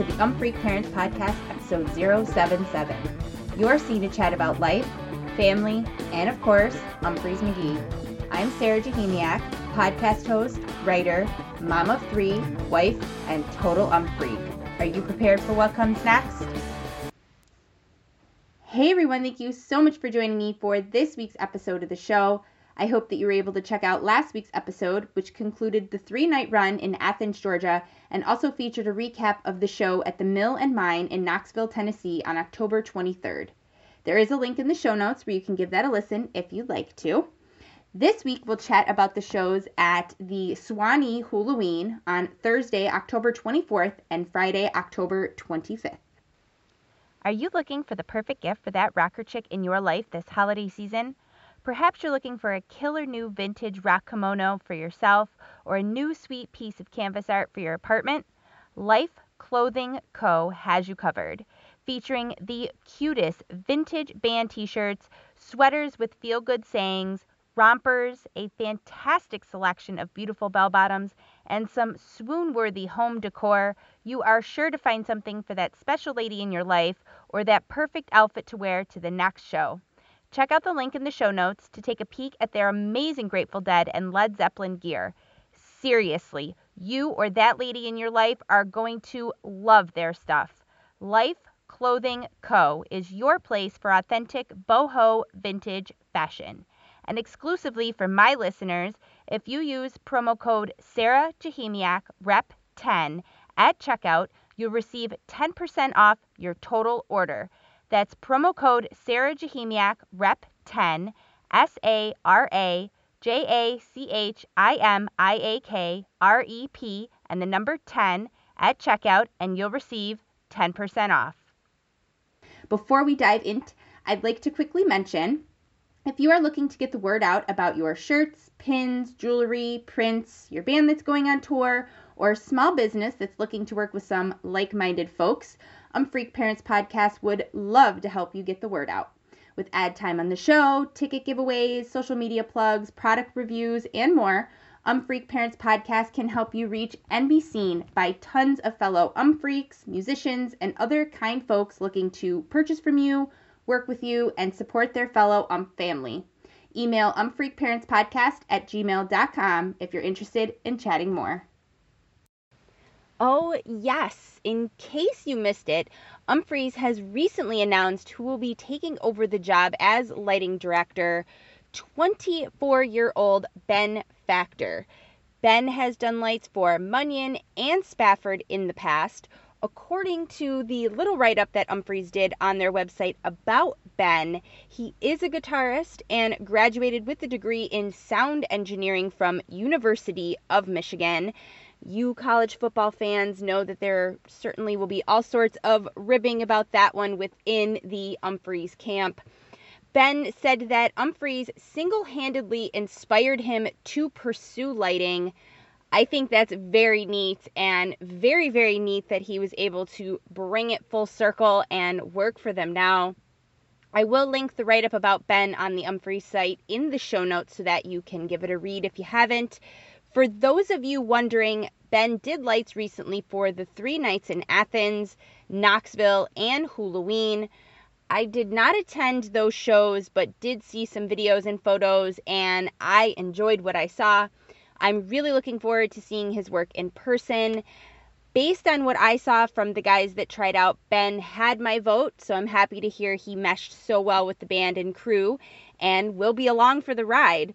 To the Umphreak Parents Podcast, episode 077. Your scene to chat about life, family, and of course, Umphrey's McGee. I'm Sara Jachimiak, podcast host, writer, mom of three, wife, and total umphreak. Are you prepared for what comes next? Hey everyone, thank you so much for joining me for this week's episode of the show. I hope that you were able to check out last week's episode, which concluded the three night run in Athens, Georgia, and also featured a recap of the show at the Mill and Mine in Knoxville, Tennessee on October 23rd. There is a link in the show notes where you can give that a listen if you'd like to. This week, we'll chat about the shows at the Suwannee Hulaween on Thursday, October 24th, and Friday, October 25th. Are you looking for the perfect gift for that rocker chick in your life this holiday season? Perhaps you're looking for a killer new vintage rock kimono for yourself or a new sweet piece of canvas art for your apartment? Life Clothing Co. has you covered, featuring the cutest vintage band t shirts, sweaters with feel good sayings, rompers, a fantastic selection of beautiful bell bottoms, and some swoon worthy home decor, you are sure to find something for that special lady in your life or that perfect outfit to wear to the next show. Check out the link in the show notes to take a peek at their amazing Grateful Dead and Led Zeppelin gear. Seriously, you or that lady in your life are going to love their stuff. Life Clothing Co. is your place for authentic boho vintage fashion. And exclusively for my listeners, if you use promo code Sara Jachimiak Rep 10 at checkout, you'll receive 10% off your total order. That's promo code Sara Jachimiak Rep 10 S A R A J A C H I M I A K R E P and the number 10 at checkout, and you'll receive 10% off. Before we dive in, I'd like to quickly mention if you are looking to get the word out about your shirts, pins, jewelry, prints, your band that's going on tour, or a small business that's looking to work with some like minded folks, Umphreak Parents Podcast would love to help you get the word out. With ad time on the show, ticket giveaways, social media plugs, product reviews, and more, Umphreak Parents Podcast can help you reach and be seen by tons of fellow Umphreaks, musicians, and other kind folks looking to purchase from you work with you, and support their fellow um family. Email umphreakparentspodcast at gmail.com if you're interested in chatting more. Oh, yes. In case you missed it, Umphreys has recently announced who will be taking over the job as lighting director 24 year old Ben Factor. Ben has done lights for Mungion and Spafford in the past, according to the little write up that Umphreys did on their website about Ben, he is a guitarist and graduated with a degree in sound engineering from University of Michigan. You college football fans know that there certainly will be all sorts of ribbing about that one within the Umphreys camp. Ben said that Umphreys single handedly inspired him to pursue lighting I think that's very neat and very, very neat that he was able to bring it full circle and work for them now. I will link the write up about Ben on the Umphrey site in the show notes so that you can give it a read if you haven't. For those of you wondering, Ben did lights recently for the three nights in Athens, Knoxville, and Hulaween. I did not attend those shows, but did see some videos and photos, and I enjoyed what I saw. I'm really looking forward to seeing his work in person. Based on what I saw from the guys that tried out, Ben had my vote, so I'm happy to hear he meshed so well with the band and crew and will be along for the ride.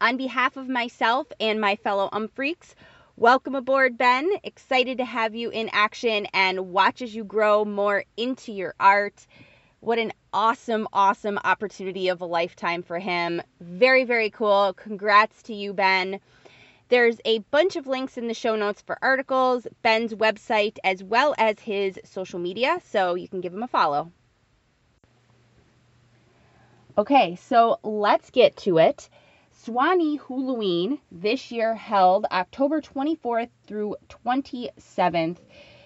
On behalf of myself and my fellow Umphreaks, welcome aboard, Ben. Excited to have you in action and watch as you grow more into your art. What an awesome, awesome opportunity of a lifetime for him. Very, very cool. Congrats to you, Ben. There's a bunch of links in the show notes for articles, Ben's website, as well as his social media, so you can give him a follow. Okay, so let's get to it. Suwannee Hulaween this year held October 24th through 27th.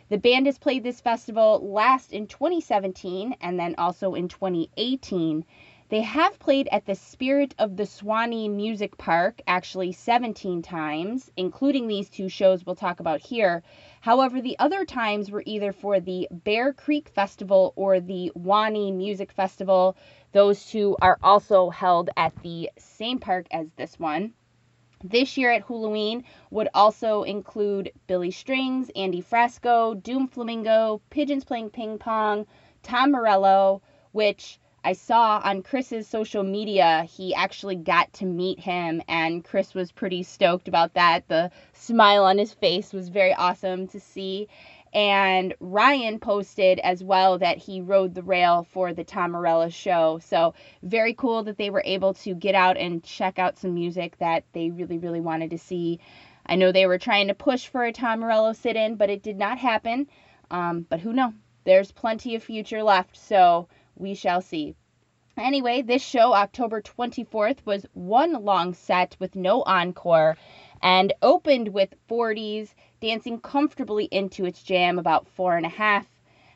The band has played this festival last in 2017 and then also in 2018. They have played at the Spirit of the Suwannee Music Park actually 17 times, including these two shows we'll talk about here. However, the other times were either for the Bear Creek Festival or the Wannee Music Festival. Those two are also held at the same park as this one. This year at Hulaween would also include Billy Strings, Andy Frasco, Doom Flamingo, Pigeons Playing Ping Pong, Tom Morello, which I saw on Chris's social media. He actually got to meet him, and Chris was pretty stoked about that. The smile on his face was very awesome to see. And Ryan posted as well that he rode the rail for the Tom Morello show. So, very cool that they were able to get out and check out some music that they really, really wanted to see. I know they were trying to push for a Tom Morello sit in, but it did not happen. Um, but who knows? There's plenty of future left, so we shall see. Anyway, this show, October 24th, was one long set with no encore and opened with 40s dancing comfortably into its jam about four and a half.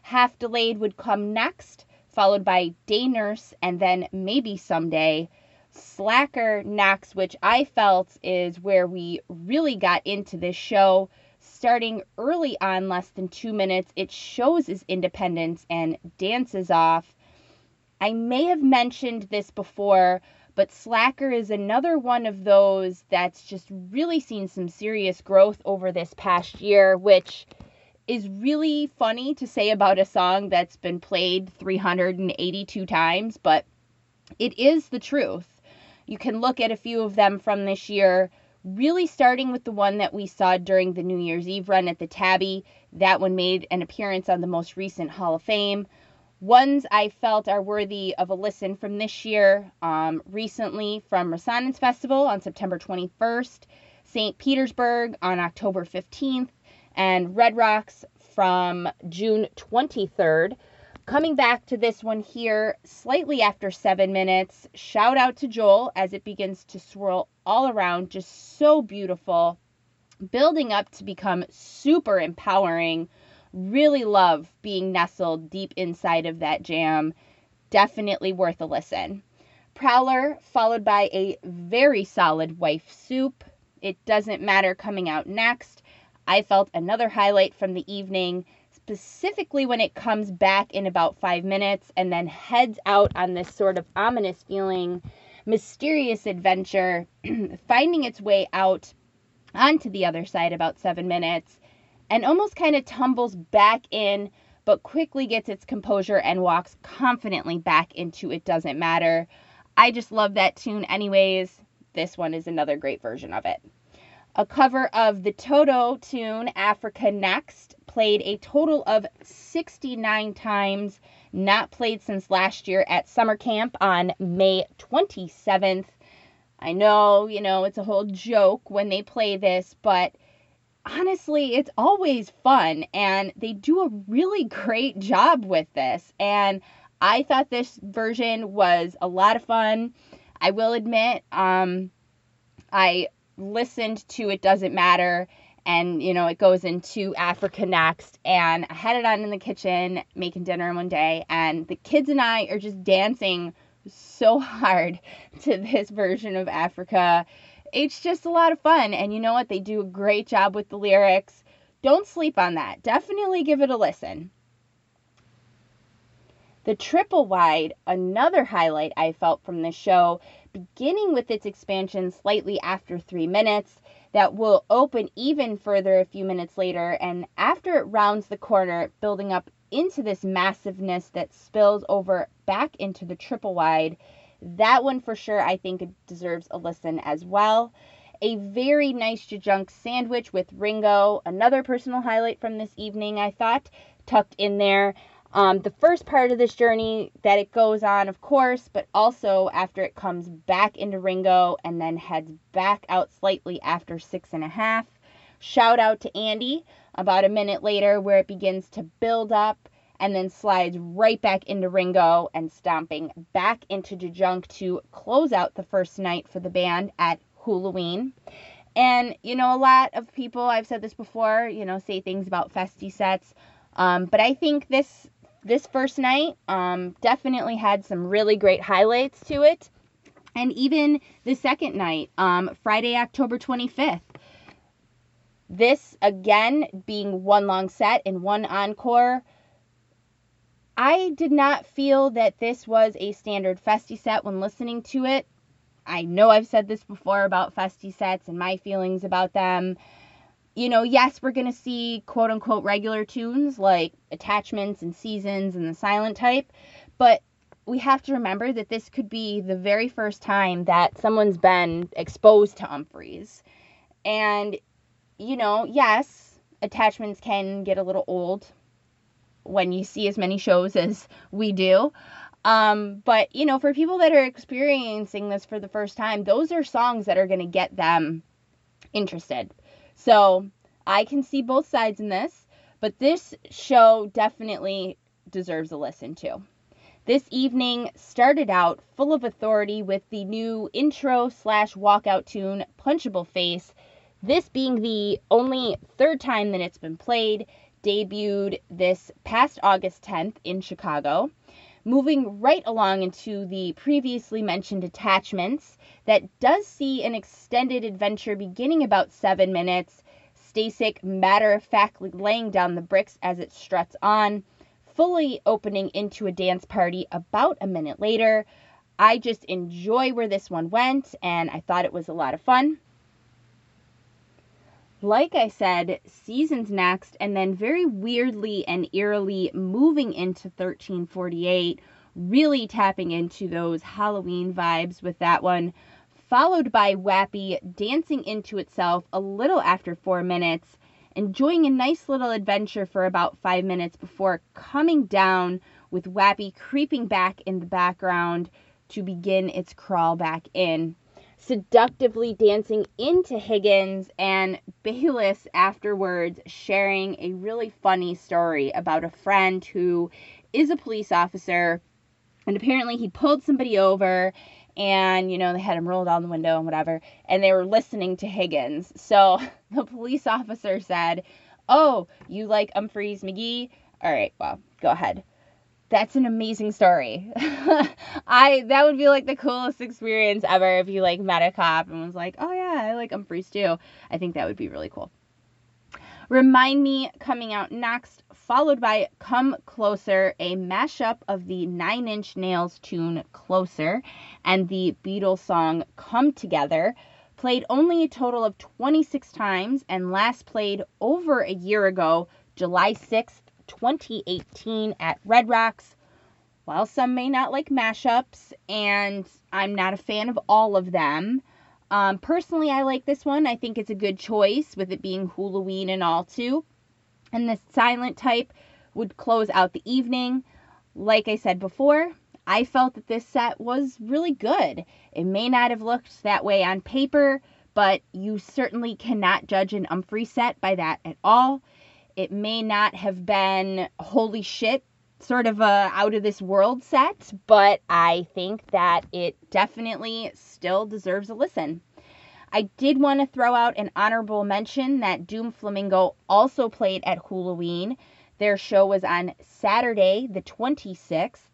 Half delayed would come next, followed by Day Nurse and then Maybe Someday. Slacker next, which I felt is where we really got into this show. Starting early on, less than two minutes, it shows its independence and dances off. I may have mentioned this before, but Slacker is another one of those that's just really seen some serious growth over this past year, which is really funny to say about a song that's been played 382 times, but it is the truth. You can look at a few of them from this year, really starting with the one that we saw during the New Year's Eve run at the Tabby. That one made an appearance on the most recent Hall of Fame. Ones I felt are worthy of a listen from this year um, recently from Resonance Festival on September 21st, St. Petersburg on October 15th, and Red Rocks from June 23rd. Coming back to this one here slightly after seven minutes, shout out to Joel as it begins to swirl all around, just so beautiful, building up to become super empowering Really love being nestled deep inside of that jam. Definitely worth a listen. Prowler, followed by a very solid wife soup. It doesn't matter coming out next. I felt another highlight from the evening, specifically when it comes back in about five minutes and then heads out on this sort of ominous feeling, mysterious adventure, finding its way out onto the other side about seven minutes and almost kind of tumbles back in, but quickly gets its composure and walks confidently back into It Doesn't Matter. I just love that tune, anyways. This one is another great version of it. A cover of the Toto tune, Africa Next, played a total of 69 times, not played since last year at summer camp on May 27th. I know, you know, it's a whole joke when they play this, but honestly, it's always fun and they do a really great job with this. And I thought this version was a lot of fun. I will admit, um, I listened to It Doesn't Matter and you know it goes into Africa next and I had it on in the kitchen making dinner one day and the kids and I are just dancing so hard to this version of Africa it's just a lot of fun. And you know what? They do a great job with the lyrics. Don't sleep on that. Definitely give it a listen. The triple wide, another highlight I felt from the show, beginning with its expansion slightly after three minutes, that will open even further a few minutes later. And after it rounds the corner, building up into this massiveness that spills over back into the triple wide that one for sure, I think, it deserves a listen as well. A very nice jajunk sandwich with Ringo, another personal highlight from this evening, I thought, tucked in there. Um, the first part of this journey that it goes on, of course, but also after it comes back into Ringo and then heads back out slightly after six and a half. Shout out to Andy about a minute later, where it begins to build up and then slides right back into Ringo and stomping back into Jajunk to close out the first night for the band at Hulaween. And, you know, a lot of people, I've said this before, you know, say things about festy sets. Um, but I think this this first night um, definitely had some really great highlights to it. And even the second night, um, Friday, October 25th. This, again, being one long set and one encore. I did not feel that this was a standard Festi set when listening to it. I know I've said this before about Festi sets and my feelings about them you know, yes, we're going to see quote unquote regular tunes like attachments and seasons and the silent type, but we have to remember that this could be the very first time that someone's been exposed to Umphrey's. And, you know, yes, attachments can get a little old when you see as many shows as we do. Um, but, you know, for people that are experiencing this for the first time, those are songs that are going to get them interested so I can see both sides in this, but this show definitely deserves a listen to. This evening started out full of authority with the new intro slash walkout tune, Punchable Face. This being the only third time that it's been played, debuted this past August 10th in Chicago. Moving right along into the previously mentioned attachments, that does see an extended adventure beginning about seven minutes. Stasik matter of factly laying down the bricks as it struts on, fully opening into a dance party about a minute later. I just enjoy where this one went, and I thought it was a lot of fun. Like I said, seasons next, and then very weirdly and eerily moving into 1348, really tapping into those Halloween vibes with that one followed by Wappy dancing into itself a little after four minutes, enjoying a nice little adventure for about five minutes before coming down with Wappy creeping back in the background to begin its crawl back in. Seductively dancing into Higgins and Bayliss afterwards sharing a really funny story about a friend who is a police officer and apparently he pulled somebody over and you know they had him roll down the window and whatever and they were listening to higgins. So the police officer said oh you like umphreys mcgee? All right well go ahead that's an amazing story. I that would be like the coolest experience ever if you like met a cop and was like oh yeah i like I'm umphreys too. I think that would be really cool. Remind me coming out next followed by Come Closer, a mashup of the Nine Inch Nails tune Closer and the Beatles song Come Together, played only a total of 26 times and last played over a year ago, July 6th, 2018, at Red Rocks. While some may not like mashups, and I'm not a fan of all of them, um, personally, I like this one. I think it's a good choice with it being Halloween and all too and the silent type would close out the evening. Like I said before, I felt that this set was really good. It may not have looked that way on paper, but you certainly cannot judge an Umphrey set by that at all. It may not have been holy shit, sort of a out of this world set, but I think that it definitely still deserves a listen. I did want to throw out an honorable mention that Doom Flamingo also played at Hulaween. Their show was on Saturday, the 26th.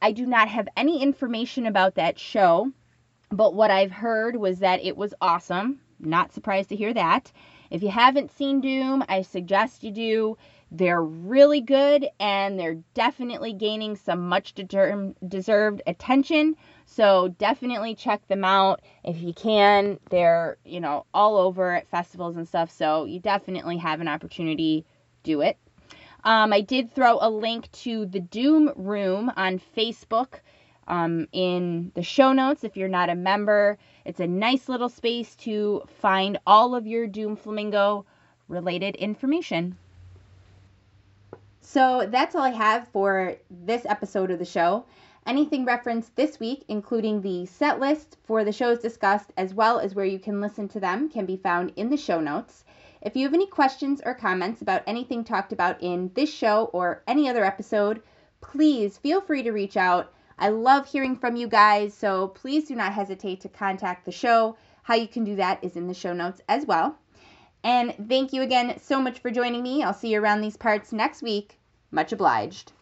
I do not have any information about that show, but what I've heard was that it was awesome. Not surprised to hear that. If you haven't seen Doom, I suggest you do. They're really good and they're definitely gaining some much deserved attention so definitely check them out if you can. They're, you know, all over at festivals and stuff. So you definitely have an opportunity. Do it. Um, I did throw a link to the Doom Room on Facebook um, in the show notes if you're not a member. It's a nice little space to find all of your Doom Flamingo related information. So that's all I have for this episode of the show. Anything referenced this week, including the set list for the shows discussed, as well as where you can listen to them, can be found in the show notes. If you have any questions or comments about anything talked about in this show or any other episode, please feel free to reach out. I love hearing from you guys, so please do not hesitate to contact the show. How you can do that is in the show notes as well. And thank you again so much for joining me. I'll see you around these parts next week. Much obliged.